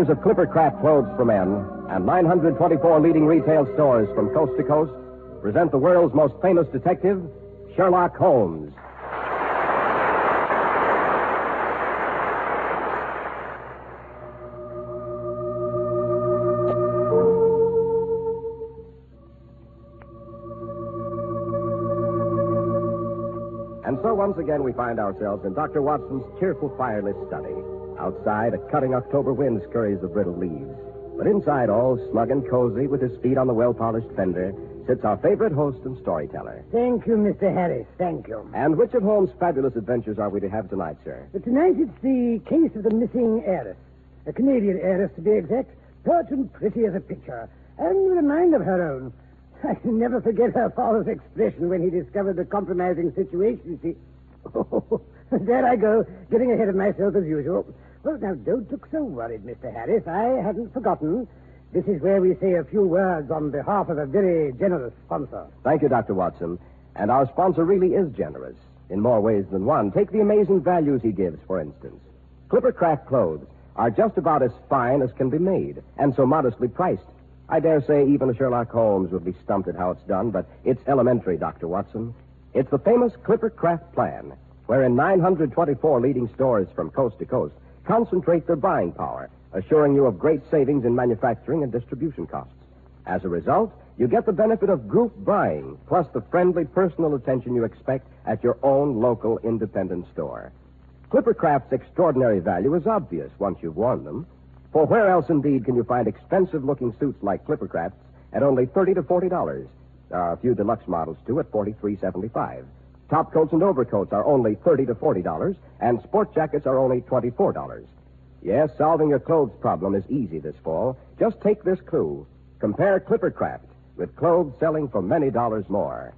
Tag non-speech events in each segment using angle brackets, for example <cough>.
makers of Clippercraft clothes for men and 924 leading retail stores from coast to coast present the world's most famous detective, Sherlock Holmes. And so once again we find ourselves in Dr. Watson's cheerful fireless study. Outside, a cutting October wind scurries the brittle leaves. But inside, all snug and cozy, with his feet on the well-polished fender, sits our favorite host and storyteller. Thank you, Mr. Harrice. Thank you. And which of Holmes' fabulous adventures are we to have tonight, sir? But tonight it's the case of the missing heiress. A Canadian heiress, to be exact. Pert and pretty as a picture. And with a mind of her own. <laughs> I can never forget her father's expression when he discovered the compromising situation. She... Oh, <laughs> there I go, getting ahead of myself as usual. Well, now, don't look so worried, Mr. Harrice. I hadn't forgotten. This is where we say a few words on behalf of a very generous sponsor. Thank you, Dr. Watson. And our sponsor really is generous in more ways than one. Take the amazing values he gives, for instance. Clippercraft clothes are just about as fine as can be made, and so modestly priced. I dare say even Sherlock Holmes would be stumped at how it's done, but it's elementary, Dr. Watson. It's the famous Clippercraft plan, wherein 924 leading stores from coast to coast concentrate their buying power, assuring you of great savings in manufacturing and distribution costs. As a result, you get the benefit of group buying, plus the friendly personal attention you expect at your own local independent store. Clippercraft's extraordinary value is obvious once you've worn them. For where else, indeed, can you find expensive looking suits like Clippercraft's at only 30 to $40? There are a few deluxe models, too, at $43.75. Top coats and overcoats are only 30 to $40, and sport jackets are only $24. Yes, solving your clothes problem is easy this fall. Just take this clue. Compare Clippercraft with clothes selling for many dollars more.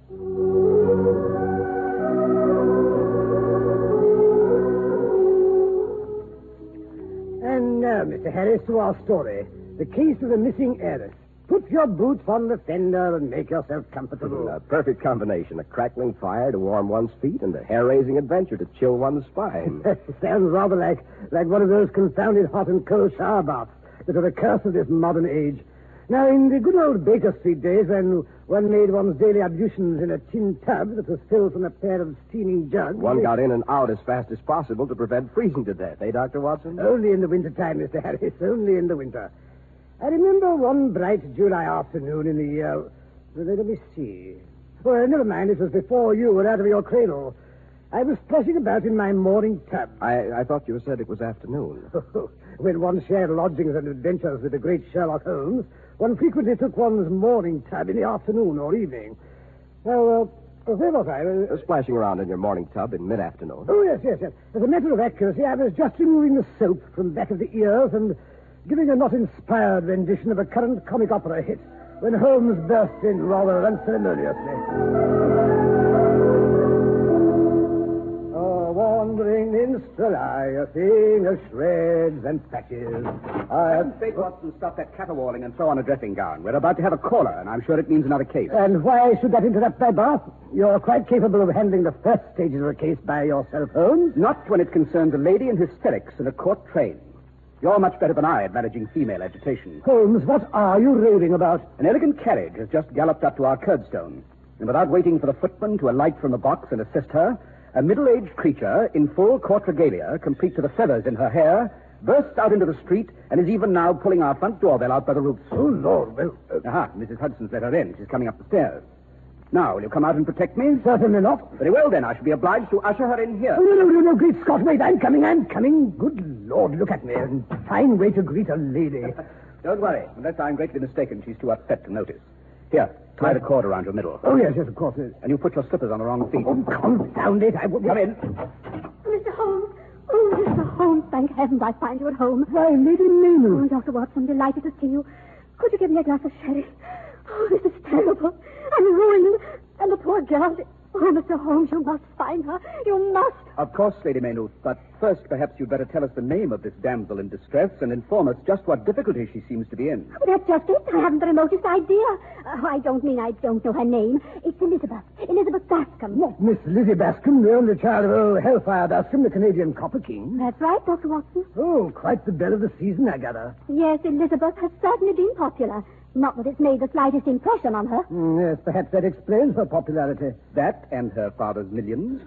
And now, Mr. Harrice, to our story. The case of the missing heiress. Put your boots on the fender and make yourself comfortable. A perfect combination. A crackling fire to warm one's feet and a hair-raising adventure to chill one's spine. <laughs> Sounds rather like, like one of those confounded hot and cold shower baths that are the curse of this modern age. Now, in the good old Baker Street days, when one made one's daily ablutions in a tin tub that was filled from a pair of steaming jugs... One got in and out as fast as possible to prevent freezing to death, eh, Dr. Watson? Only in the winter time, Mr. Harrice, only in the winter. I remember one bright July afternoon in the year... Uh, let me see. Well, never mind, it was before you were out of your cradle. I was splashing about in my morning tub. I, I thought you said it was afternoon. <laughs> when one shared lodgings and adventures with the great Sherlock Holmes, one frequently took one's morning tub in the afternoon or evening. Now, uh, where was I? Uh, splashing around in your morning tub in mid-afternoon. Oh, yes, yes, yes. As a matter of accuracy, I was just removing the soap from back of the ears and giving a not inspired rendition of a current comic opera hit when Holmes burst in rather unceremoniously. Oh, wandering minstrel, I, a thing of shreds and patches. I Heaven's sake, Watson, stop that caterwauling and throw on a dressing gown. We're about to have a caller, and I'm sure it means another case. And why should that interrupt my bath? You're quite capable of handling the first stages of a case by yourself, Holmes. Not when it concerns a lady in hysterics in a court train. You're much better than I at managing female agitation. Holmes, what are you raving about? An elegant carriage has just galloped up to our curbstone. And without waiting for the footman to alight from the box and assist her, a middle-aged creature in full court regalia, complete to the feathers in her hair, bursts out into the street and is even now pulling our front doorbell out by the roots. Oh, Lord, well, uh, Aha, Mrs. Hudson's let her in. She's coming up the stairs. Now, will you come out and protect me? certainly not. Very well, then. I shall be obliged to usher her in here. Oh, no, no, no, no, great Scott, wait, I'm coming, I'm coming. Good Lord, look at me. A fine way to greet a lady. <laughs> Don't worry. Unless I'm greatly mistaken, she's too upset to notice. Here, tie the cord around your middle. Oh, yes, yes, of course. And you put your slippers on the wrong feet. Oh, confound it, I will... Come in. Mr. Holmes. Oh, Mr. Holmes, thank heavens I find you at home. Why, Lady Oh, Manu. Dr. Watson, delighted to see you. Could you give me a glass of sherry? Oh, this is terrible. I'm ruined. And the poor girl. Oh, Mr. Holmes, you must find her. You must. Of course, Lady Maynooth, but first perhaps you'd better tell us the name of this damsel in distress and inform us just what difficulty she seems to be in. Oh, That's just it. I haven't the remotest idea. Oh, I don't mean I don't know her name. It's Elizabeth. Elizabeth Bascom. What, Miss Lizzie Bascom, the only child of old Hellfire Bascom, the Canadian Copper King? That's right, Dr. Watson. Oh, quite the belle of the season, I gather. Yes, Elizabeth has certainly been popular. Not that it's made the slightest impression on her. Mm, yes, perhaps that explains her popularity. That and her father's millions.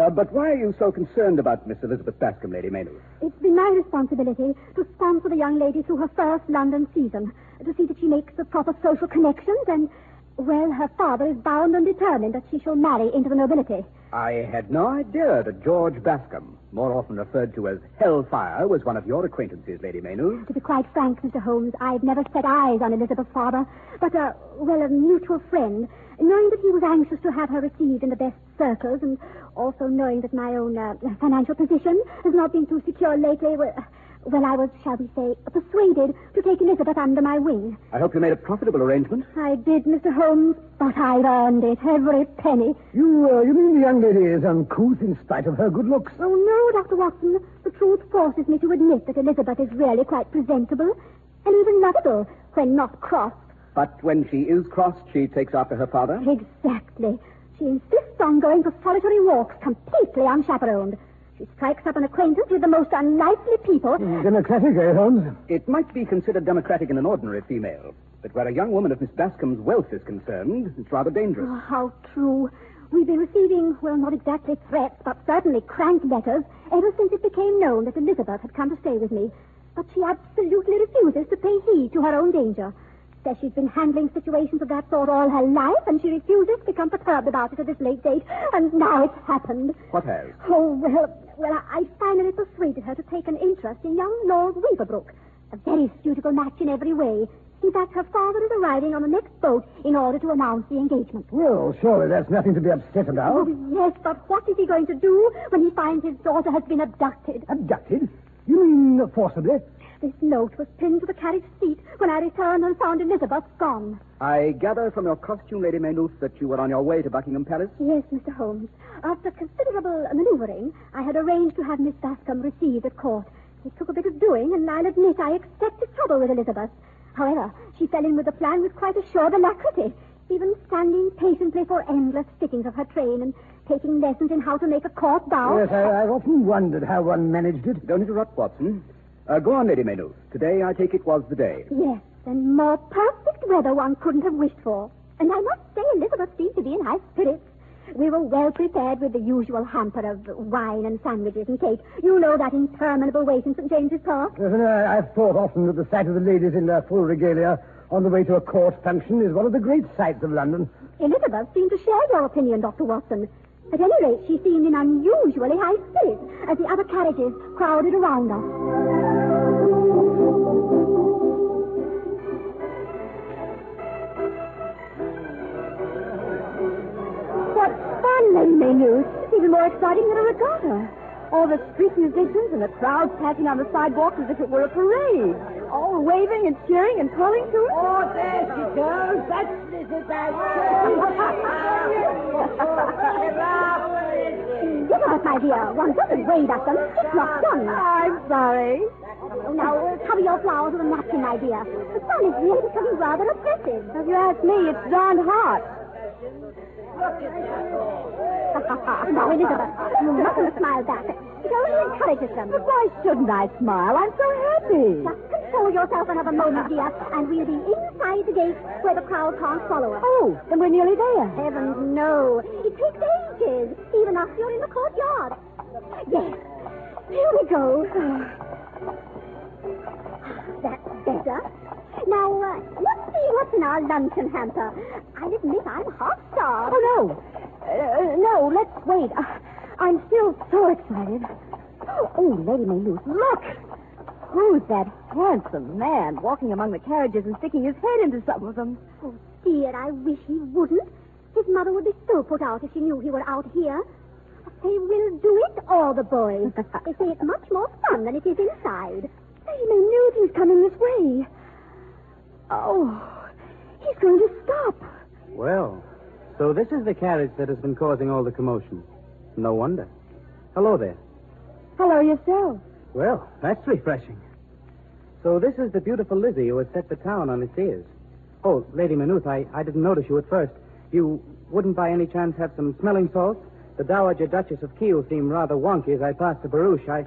Uh, but why are you so concerned about Miss Elizabeth Bascom, Lady Maynooth? It's been my responsibility to sponsor the young lady through her first London season, to see that she makes the proper social connections, and, well, her father is bound and determined that she shall marry into the nobility. I had no idea that George Bascom, more often referred to as Hellfire, was one of your acquaintances, Lady Maynooth. To be quite frank, Mr. Holmes, I've never set eyes on Elizabeth's father, but, uh, well, a mutual friend, knowing that he was anxious to have her received in the best circles, and also knowing that my own uh, financial position has not been too secure lately, well, well, I was, shall we say, persuaded to take Elizabeth under my wing. I hope you made a profitable arrangement. I did, Mr. Holmes, but I've earned it, every penny. You, uh, you mean the young lady is uncouth in spite of her good looks? Oh, no, Dr. Watson. The truth forces me to admit that Elizabeth is really quite presentable and even lovable when not crossed. But when she is crossed, she takes after her father? Exactly. She insists on going for solitary walks completely unchaperoned. She strikes up an acquaintance with the most unlikely people. Mm, Democratic, eh, Holmes? It might be considered democratic in an ordinary female, but where a young woman of Miss Bascom's wealth is concerned, it's rather dangerous. Oh, how true. We've been receiving, well, not exactly threats, but certainly crank letters ever since it became known that Elizabeth had come to stay with me. But she absolutely refuses to pay heed to her own danger. Says she's been handling situations of that sort all her life, and she refuses to become perturbed about it at this late date. And now it's happened. What has? Oh, well, well, I finally persuaded her to take an interest in young Lord Weaverbrook. A very suitable match in every way. In fact, her father is arriving on the next boat in order to announce the engagement. Well, surely that's nothing to be upset about. Oh, yes, but what is he going to do when he finds his daughter has been abducted? Abducted? You mean forcibly? This note was pinned to the carriage seat when I returned and found Elizabeth gone. I gather from your costume, Lady Maynooth, that you were on your way to Buckingham Palace? Yes, Mr. Holmes. After considerable maneuvering, I had arranged to have Miss Bascom received at court. It took a bit of doing, and I'll admit I expected trouble with Elizabeth. However, she fell in with the plan with quite assured alacrity, even standing patiently for endless sittings of her train and taking lessons in how to make a court bow. Yes, I, I've often wondered how one managed it. Don't interrupt, Watson. Uh, go on, Lady Maynooth. Today, I take it, was the day. Yes, and more perfect weather one couldn't have wished for. And I must say Elizabeth seemed to be in high spirits. We were well prepared with the usual hamper of wine and sandwiches and cake. You know that interminable wait in St. James's Park. Yes, and I've thought often that the sight of the ladies in their full regalia on the way to a court function is one of the great sights of London. Elizabeth seemed to share your opinion, Dr. Watson. At any rate, she seemed in unusually high spirits as the other carriages crowded around us. What fun, Lady Maynooth. It's even more exciting than a regatta. All the street musicians and the crowds patching on the sidewalks as if it were a parade. All waving and cheering and calling to it. Oh, there she goes. That's Mrs. Give <laughs> us, my dear. One doesn't wave at them. It's not done. I'm sorry. Now, cover your flowers with a napkin, my dear. The sun is really becoming rather oppressive. If you ask me, it's darned hot. Now, Elizabeth, you mustn't smile back. It only encourages them. But why shouldn't I smile? I'm so happy. Just control yourself another moment, dear, and we'll be inside the gate where the crowd can't follow us. Oh, then we're nearly there. Heavens, no. It takes ages, even after you're in the courtyard. Yes. Here we go. <sighs> That's better. Now, uh, let's see what's in our luncheon hamper. I'll admit I'm half starved. Oh, no. Uh, no, let's wait. Uh, I'm still so excited. Oh, Lady Maynooth, look! Who's that handsome man walking among the carriages and sticking his head into some of them? Oh, dear, I wish he wouldn't. His mother would be so put out if she knew he were out here. They will do it, all the boys. <laughs> they say it's much more fun than it is inside. Lady Maynooth, he's coming this way. Oh, he's going to stop. Well, So this is the carriage that has been causing all the commotion. No wonder. Hello there. Hello yourself. Well, that's refreshing. So this is the beautiful Lizzie who has set the town on its ears. Oh, Lady Maynooth, I, I didn't notice you at first. You wouldn't by any chance have some smelling salts? The Dowager Duchess of Kiel seemed rather wonky as I passed the barouche. I,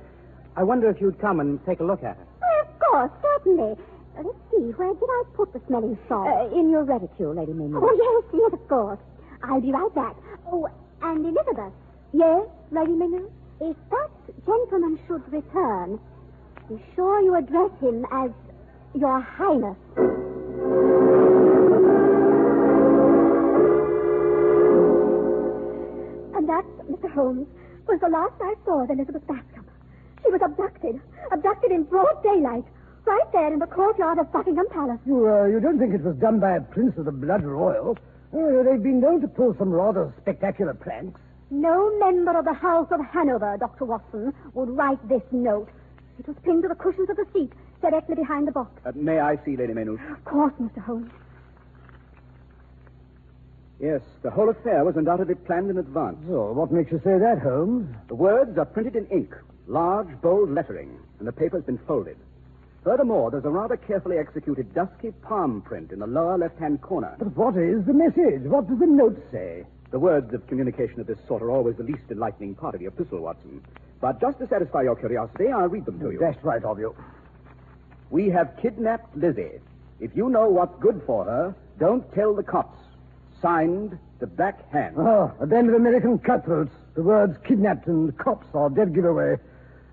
I wonder if you'd come and take a look at her. Why, of course, certainly. Let's see, where did I put the smelling salt? Uh, in your reticule, Lady Maynooth. oh, yes, yes, of course. I'll be right back. Oh, and Elizabeth, Yes, Lady Maynooth? if that gentleman should return, be sure you address him as Your Highness. And that, Mr. Holmes, was the last I saw of Elizabeth Bascom. She was abducted, abducted in broad daylight, right there in the courtyard of Buckingham Palace. You, uh, you don't think it was done by a prince of the blood royal? Uh, they've been known to pull some rather spectacular pranks. No member of the House of Hanover, Dr. Watson, would write this note. It was pinned to the cushions of the seat, directly behind the box. Uh, may I see Lady Maynooth? Of course, Mr. Holmes. Yes, the whole affair was undoubtedly planned in advance. Oh, what makes you say that, Holmes? The words are printed in ink, large, bold lettering, and the paper's been folded. Furthermore, there's a rather carefully executed dusky palm print in the lower left-hand corner. But what is the message? What does the note say? The words of communication of this sort are always the least enlightening part of the epistle, Watson. But just to satisfy your curiosity, I'll read them to you. That's right of you. We have kidnapped Lizzie. If you know what's good for her, don't tell the cops. Signed, the Black Hand. Oh, a band of American cutthroats. The words kidnapped and cops are dead giveaway.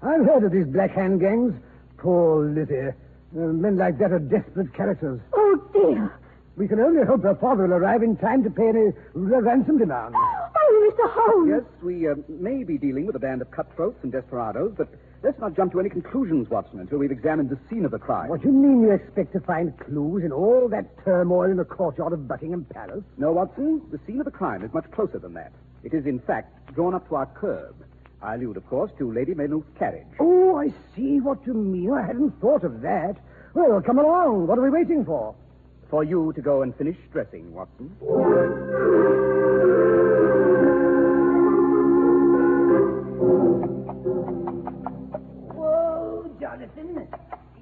I've heard of these black hand gangs. Poor Lizzie. Uh, men like that are desperate characters. Oh, dear. We can only hope her father will arrive in time to pay any r- ransom demands. Oh, Mr. Holmes. Yes, we uh, may be dealing with a band of cutthroats and desperados, but let's not jump to any conclusions, Watson, until we've examined the scene of the crime. What do you mean you expect to find clues in all that turmoil in the courtyard of Buckingham Palace? No, Watson, the scene of the crime is much closer than that. It is, in fact, drawn up to our curb. I allude, of course, to Lady Maynooth's carriage. Oh, I see what you mean. I hadn't thought of that. Well, come along. What are we waiting for? For you to go and finish dressing, Watson. Whoa, Jonathan.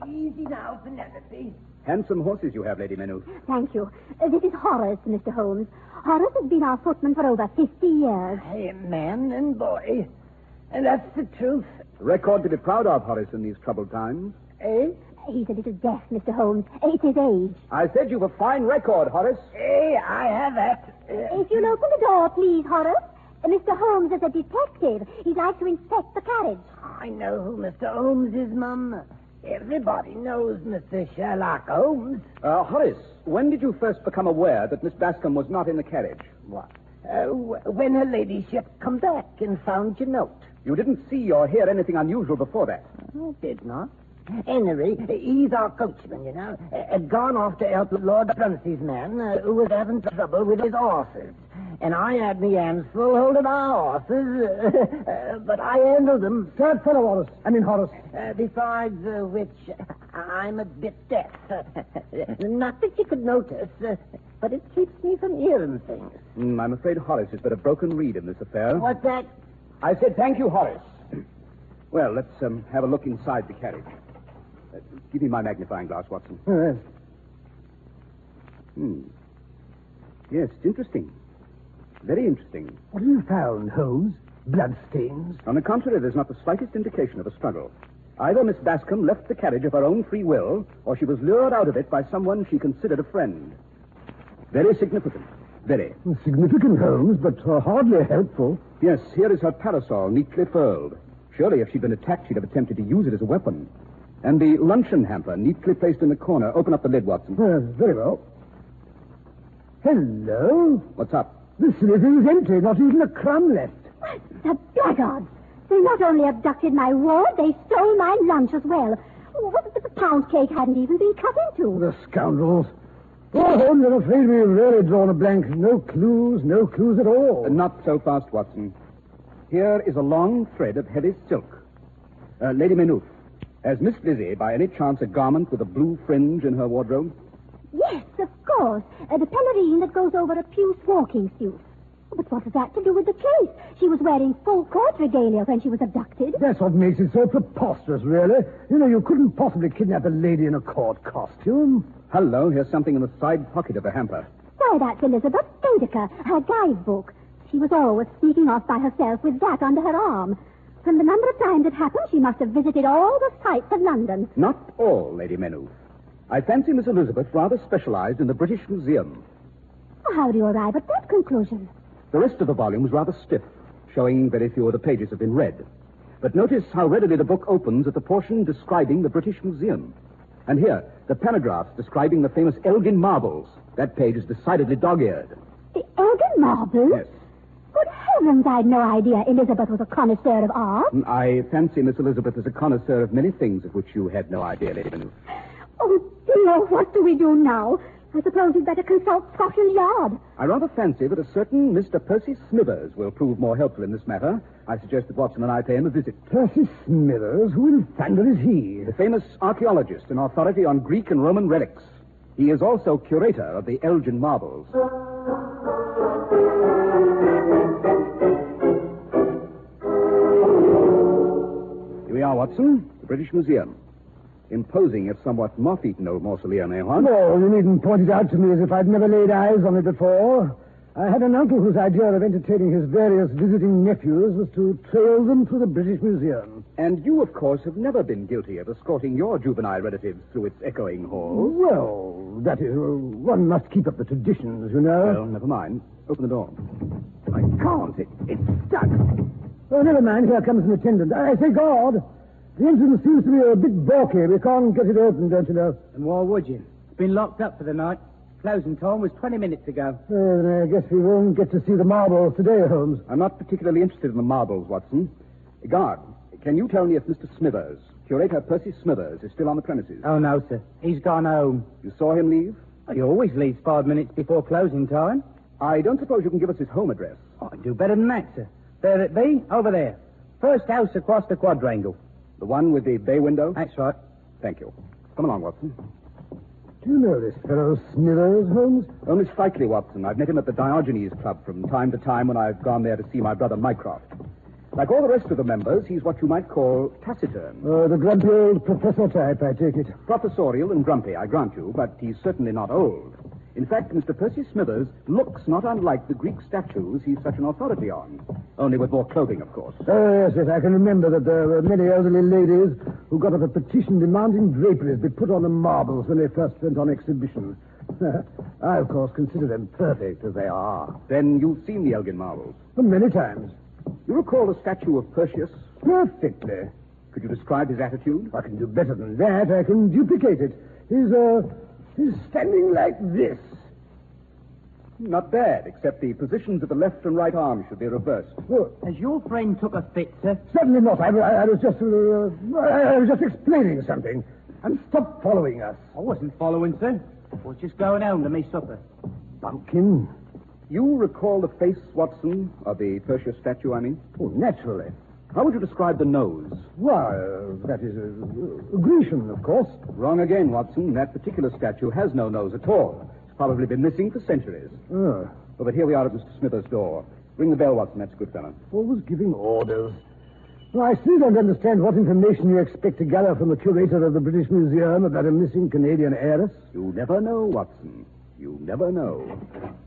Easy now, Penelope. Handsome horses you have, Lady Maynooth. Thank you. Uh, this is Horace, Mr. Holmes. Horace has been our footman for over 50 years. Hey, man and boy. And that's the truth. Record to be proud of, Horace, in these troubled times. Eh? He's a little deaf, Mr. Holmes. It's his age. I said you've a fine record, Horace. Hey, I have that. If you'll open the door, please, Horace. Mr. Holmes is a detective. He'd like to inspect the carriage. I know who Mr. Holmes is, Mum. Everybody knows Mr. Sherlock Holmes. Uh, Horace, when did you first become aware that Miss Bascom was not in the carriage? What? Uh, when her ladyship come back and found your note. You didn't see or hear anything unusual before that. I did not. Henry, he's our coachman, you know, uh, had gone off to help Lord Bruncey's man, uh, who was having trouble with his horses. And I had me hands full holding our horses, uh, <laughs> but I handled them. Third fellow, Horace. I mean, Horace. Uh, besides uh, which, I'm a bit deaf. <laughs> Not that you could notice, uh, but it keeps me from hearing things. Hmm, I'm afraid Horace is but a broken reed in this affair. What's that? I said thank you, Horace. <clears throat> well, let's um, have a look inside the carriage. Uh, give me my magnifying glass, Watson. Uh, Hmm. Yes, it's interesting. Very interesting. what have you found, Holmes? Bloodstains? On the contrary, there's not the slightest indication of a struggle. Either Miss Bascom left the carriage of her own free will, or she was lured out of it by someone she considered a friend. Very significant. Very. Significant, Holmes, but uh, hardly helpful. Yes, here is her parasol, neatly furled. Surely, if she'd been attacked, she'd have attempted to use it as a weapon. And the luncheon hamper, neatly placed in the corner. Open up the lid, Watson. Uh, very well. Hello? What's up? The smithy is empty, not even a crumb left. The blackguards! They not only abducted my ward, they stole my lunch as well. What if the pound cake hadn't even been cut into? The scoundrels. Oh, Holmes, I'm afraid we've really drawn a blank. No clues, no clues at all. Uh, not so fast, Watson. Here is a long thread of heavy silk. Uh, Lady Maynooth, has Miss Lizzie, by any chance, a garment with a blue fringe in her wardrobe? Yes, of course. Uh, the pelerine that goes over a puce walking suit. But what has that to do with the case? She was wearing full court regalia when she was abducted. That's what makes it so preposterous, really. You know, you couldn't possibly kidnap a lady in a court costume. Hello, here's something in the side pocket of the hamper. Why, that's Elizabeth Baedeker, her guidebook. She was always sneaking off by herself with that under her arm. From the number of times it happened, she must have visited all the sights of London. Not all, Lady Maynooth. I fancy Miss Elizabeth rather specialized in the British Museum. How do you arrive at that conclusion? The rest of the volume is rather stiff, showing very few of the pages have been read. But notice how readily the book opens at the portion describing the British Museum. And here, the paragraphs describing the famous Elgin marbles. That page is decidedly dog-eared. The Elgin marbles? Yes. Good heavens, I'd no idea Elizabeth was a connoisseur of art. Mm, I fancy Miss Elizabeth is a connoisseur of many things of which you had no idea, Lady. Oh, dear, what do we do now? I suppose we'd better consult Scotland Yard. I rather fancy that a certain Mr. Percy Smithers will prove more helpful in this matter. I suggest that Watson and I pay him a visit. Percy Smithers? Who in thunder is he? The famous archaeologist and authority on Greek and Roman relics. He is also curator of the Elgin marbles. Here we are, Watson. The British Museum. Imposing if somewhat moth-eaten old mausoleum, eh, Juan? No, you needn't point it out to me as if I'd never laid eyes on it before. I had an uncle whose idea of entertaining his various visiting nephews was to trail them through the British Museum. And you, of course, have never been guilty of escorting your juvenile relatives through its echoing halls. Well, that is, one must keep up the traditions, you know. Well, never mind. Open the door. I can't. It, it's stuck. Oh, never mind. Here comes an attendant. I say, God, the engine seems to be a bit balky. We can't get it open, don't you know? And why would you? It's been locked up for the night. Closing time was 20 minutes ago. Uh, then I guess we won't get to see the marbles today, Holmes. I'm not particularly interested in the marbles, Watson. Guard, can you tell me if Mr. Smithers, curator Percy Smithers, is still on the premises? Oh, no, sir. He's gone home. You saw him leave? He always leaves five minutes before closing time. I don't suppose you can give us his home address. Oh, I do better than that, sir. There it be, over there. First house across the quadrangle. The one with the bay window? That's right. Thank you. Come along, Watson. Do you know this fellow Smithers, Holmes? Only slightly, Watson. I've met him at the Diogenes Club from time to time when I've gone there to see my brother Mycroft. Like all the rest of the members, he's what you might call taciturn. Uh, the grumpy old professor type, I take it. Professorial and grumpy, I grant you, but he's certainly not old. In fact, Mr. Percy Smithers looks not unlike the Greek statues he's such an authority on. Only with more clothing, of course. Oh, yes, yes, I can remember that there were many elderly ladies who got up a petition demanding draperies be put on the marbles when they first went on exhibition. <laughs> I, of course, consider them perfect as they are. Then you've seen the Elgin marbles. Many times. You recall the statue of Perseus? Perfectly. Could you describe his attitude? I can do better than that. I can duplicate it. His, uh, he's standing like this. Not bad, except the positions of the left and right arm should be reversed. Oh, Has your friend took a fit, sir? certainly not. I, I, I was just, uh, I, I was just explaining something. And stop following us. I wasn't following, sir. I was just going home to me supper. Bumpkin? You recall the face, Watson, of the Perseus statue, I mean? Oh, naturally. How would you describe the nose? Why, uh, that is uh, Grecian, of course. Wrong again, Watson. That particular statue has no nose at all. It's probably been missing for centuries. Oh, Oh, but here we are at Mr. Smithers' door. Ring the bell, Watson. That's a good fellow. always giving orders. Well, I still don't understand what information you expect to gather from the curator of the British Museum about a missing Canadian heiress. You never know, Watson. You never know.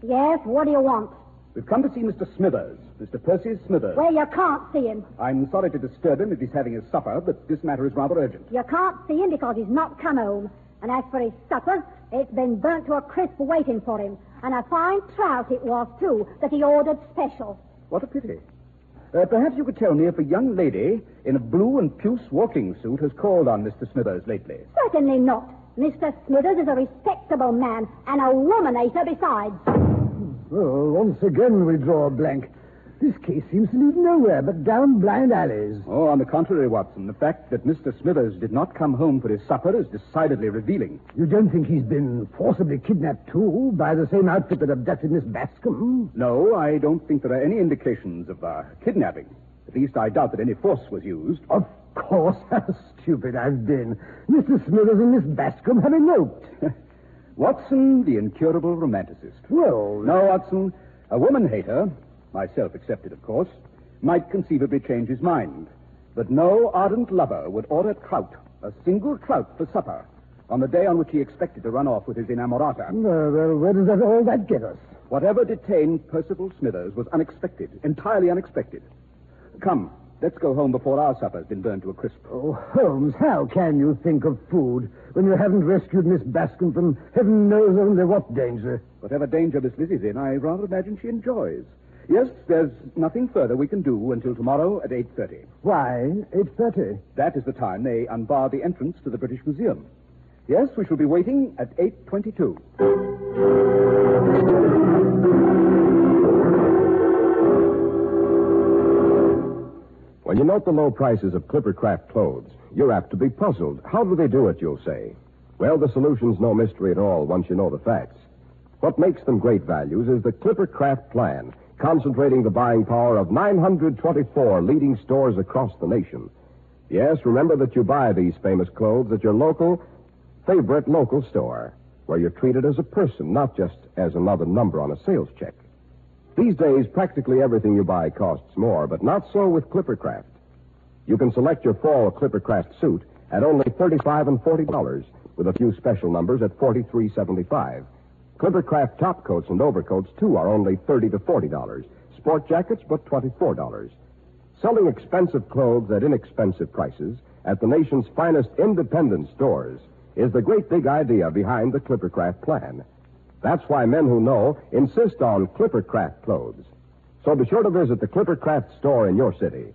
Yes, what do you want? We've come to see Mr. Smithers, Mr. Percy Smithers. Well, you can't see him. I'm sorry to disturb him if he's having his supper, but this matter is rather urgent. You can't see him because he's not come home. And as for his supper, it's been burnt to a crisp waiting for him. And a fine trout it was, too, that he ordered special. What a pity. Uh, perhaps you could tell me if a young lady in a blue and puce walking suit has called on Mr. Smithers lately. Certainly not. Mr. Smithers is a respectable man and a womanator besides. Oh, once again we draw a blank. This case seems to lead nowhere but down blind alleys. Oh, on the contrary, Watson, the fact that Mr. Smithers did not come home for his supper is decidedly revealing. You don't think he's been forcibly kidnapped, too, by the same outfit that abducted Miss Bascom? No, I don't think there are any indications of uh, kidnapping. At least I doubt that any force was used. Of course. <laughs> How stupid I've been. Mr. Smithers and Miss Bascom have eloped. <laughs> Watson, the incurable romanticist. Well, No, Watson, a woman hater, myself excepted, of course, might conceivably change his mind. But no ardent lover would order trout, a single trout for supper, on the day on which he expected to run off with his inamorata. Uh, well, where does that, all that get us? Whatever detained Percival Smithers was unexpected, entirely unexpected. Come, let's go home before our supper's been burned to a crisp. Oh, Holmes, how can you think of food when you haven't rescued Miss Bascom from heaven knows only what danger? Whatever danger Miss Lizzie's in, I rather imagine she enjoys. Yes, there's nothing further we can do until tomorrow at 8.30. Why, 8.30. That is the time they unbar the entrance to the British Museum. Yes, we shall be waiting at 8.22. When you note the low prices of Clippercraft clothes, you're apt to be puzzled. How do they do it, you'll say? Well, the solution's no mystery at all once you know the facts. What makes them great values is the Clippercraft plan, concentrating the buying power of 924 leading stores across the nation. Yes, remember that you buy these famous clothes at your local, favorite local store, where you're treated as a person, not just as another number on a sales check. These days, practically everything you buy costs more, but not so with Clippercraft. You can select your fall Clippercraft suit at only 35 and $40, with a few special numbers at $43.75. Clippercraft top coats and overcoats, too, are only 30 to $40. Sport jackets, but $24. Selling expensive clothes at inexpensive prices at the nation's finest independent stores is the great big idea behind the Clippercraft plan. That's why men who know insist on Clippercraft clothes. So be sure to visit the Clippercraft store in your city.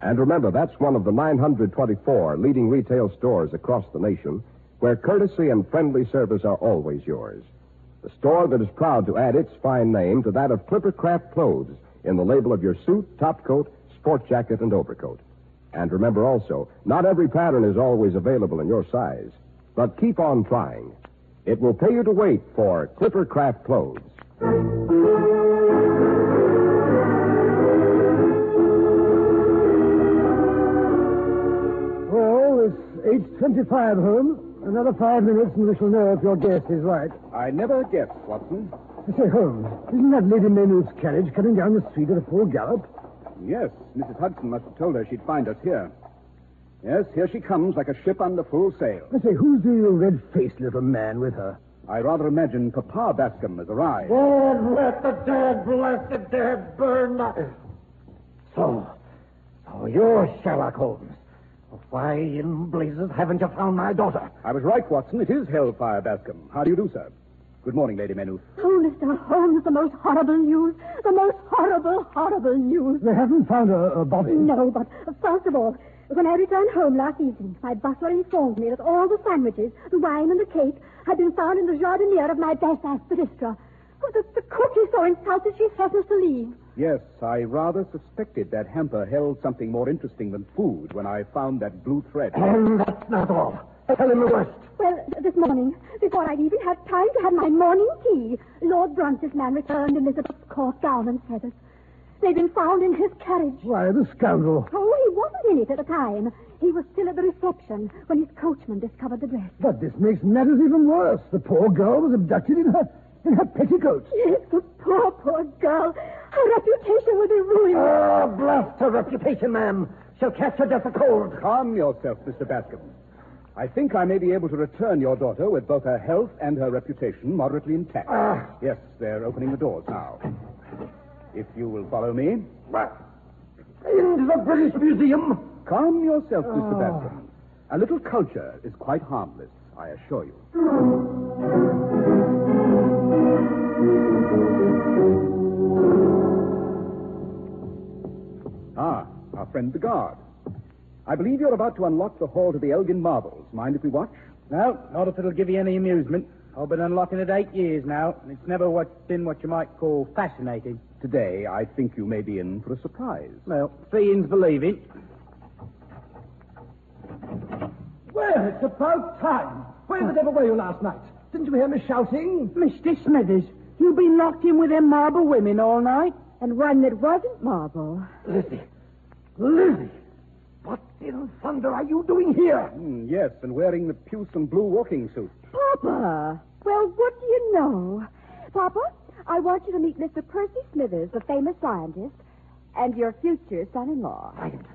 And remember, that's one of the 924 leading retail stores across the nation where courtesy and friendly service are always yours. The store that is proud to add its fine name to that of Clippercraft clothes in the label of your suit, topcoat, sport jacket, and overcoat. And remember also, not every pattern is always available in your size. But keep on trying. It will pay you to wait for Clippercraft clothes. Well, it's 8.25, Holmes. Another five minutes and we shall know if your guess is right. I never guess, Watson. Say, Holmes, isn't that Lady Maynooth's carriage coming down the street at a full gallop? Yes, Mrs. Hudson must have told her she'd find us here. Yes, here she comes like a ship under full sail. I say, who's the red-faced little man with her? I rather imagine Papa Bascom has arrived. Lord, let the dead, bless the dead, burn the... So, so you're Sherlock Holmes. Why in blazes haven't you found my daughter? I was right, Watson. It is Hellfire Bascom. How do you do, sir? Good morning, Lady Maynooth. Oh, Mr. Holmes, the most horrible news. The most horrible, horrible news. They haven't found a, a body. No, but first of all, when I returned home last evening, my butler informed me that all the sandwiches, the wine, and the cake had been found in the jardiniere of my best aspidistra. Oh, the, the cook is so insulted she threatens to leave. Yes, I rather suspected that hamper held something more interesting than food when I found that blue thread. <clears throat> And that's not all. Tell him the worst. Well, th- this morning, before I'd even had time to have my morning tea, Lord Brunt's man returned Elizabeth's court gown and feathers. They'd been found in his carriage. Why, the scoundrel. Oh, he wasn't in it at the time. He was still at the reception when his coachman discovered the dress. But this makes matters even worse. The poor girl was abducted in her in her petticoats. Yes, the poor, poor girl. Her reputation will be ruined. Oh, blast her reputation, ma'am. She'll catch her death of cold. Calm yourself, Mr. Bascom. I think I may be able to return your daughter with both her health and her reputation moderately intact. Ah. Yes, they're opening the doors now. If you will follow me. What? Into the British Museum? Calm yourself, Mr. Bascom. A little culture is quite harmless, I assure you. Ah, our friend the guard. I believe you're about to unlock the hall to the Elgin Marbles. Mind if we watch? No, not if it'll give you any amusement. I've been unlocking it eight years now, and it's never what, been what you might call fascinating. Today, I think you may be in for a surprise. Well, seeing's believing. Well, it's about time. Where the devil were you last night? Didn't you hear me shouting? Mr. Smithers, you've been locked in with them marble women all night? And one that wasn't marble. Lizzie. Lizzie. What in thunder are you doing here? Hmm, yes, and wearing the puce and blue walking suit. Papa. Well, what do you know? Papa, I want you to meet Mr. Percy Smithers, the famous scientist, and your future son-in-law. Scientist.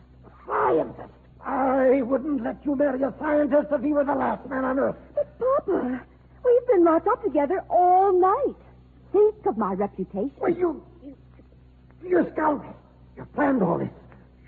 Scientist. I wouldn't let you marry a scientist if he were the last man on earth. But, Papa, we've been locked up together all night. Think of my reputation. Well, you, you, you scoundrel. You planned all this.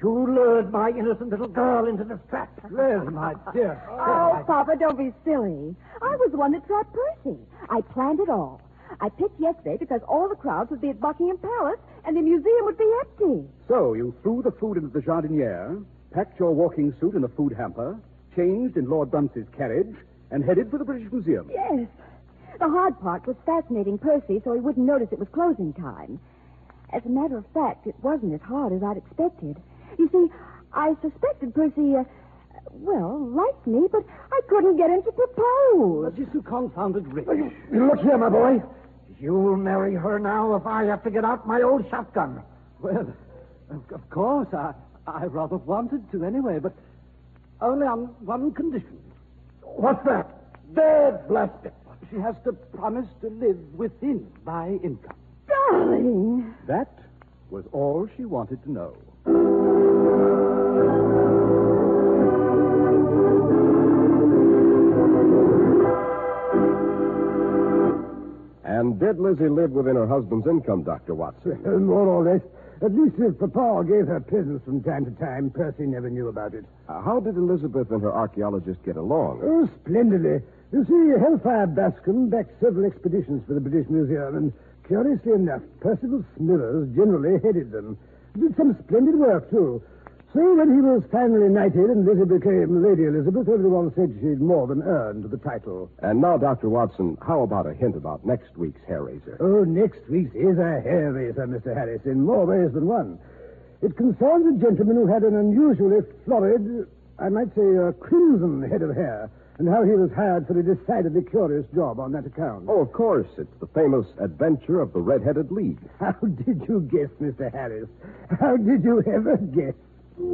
You lured my innocent little girl into this trap. Liz, my dear. Oh, Papa, don't be silly. I was the one that trapped Percy. I planned it all. I picked yesterday because all the crowds would be at Buckingham Palace and the museum would be empty. So you threw the food into the jardiniere, packed your walking suit in a food hamper, changed in Lord Bunce's carriage, and headed for the British Museum. Yes. The hard part was fascinating Percy so he wouldn't notice it was closing time. As a matter of fact, it wasn't as hard as I'd expected. You see, I suspected Percy, uh, well, liked me, but I couldn't get him to propose. She's too confounded rich. Look here, my boy. You'll marry her now if I have to get out my old shotgun. Well, of, of course, I, I rather wanted to anyway, but only on one condition. What's that? Dead blast it. She has to promise to live within my income. Darling. That was all she wanted to know. And did Lizzie live within her husband's income, Dr. Watson? Uh, <laughs> more or less. At least if Papa gave her presents from time to time, Percy never knew about it. Uh, how did Elizabeth and her archaeologist get along? Oh, splendidly. You see, Hellfire Bascom backed several expeditions for the British Museum, and curiously enough, Percival Smithers generally headed them. Did some splendid work, too. So when he was finally knighted and Lizzie became Lady Elizabeth, everyone said she'd more than earned the title. And now, Dr. Watson, how about a hint about next week's hair raiser? Oh, next week's is a hair raiser, Mr. Harrice, in more ways than one. It concerns a gentleman who had an unusually florid, I might say a crimson head of hair, and how he was hired for a decidedly curious job on that account. Oh, of course. It's the famous adventure of the Red-Headed League. How did you guess, Mr. Harrice? How did you ever guess? The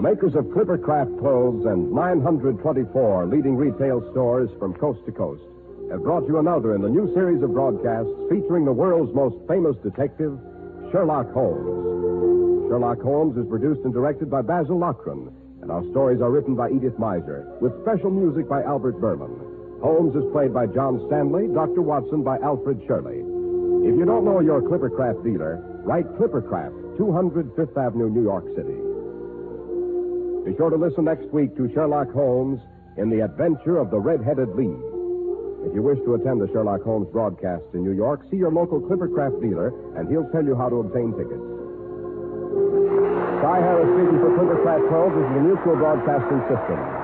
makers of Clippercraft clothes and 924 leading retail stores from coast to coast have brought you another in the new series of broadcasts featuring the world's most famous detective, Sherlock Holmes. Sherlock Holmes is produced and directed by Basil Loughrane, and our stories are written by Edith Meiser, with special music by Albert Buhrman. Holmes is played by John Stanley, Dr. Watson by Alfred Shirley. If you don't know your Clippercraft dealer, write Clippercraft, 200 Fifth Avenue, New York City. Be sure to listen next week to Sherlock Holmes in the adventure of the Red-Headed League. If you wish to attend the Sherlock Holmes broadcast in New York, see your local Clippercraft dealer, and he'll tell you how to obtain tickets. Cy Harrice speaking for Clippercraft Clothes is the Mutual Broadcasting System.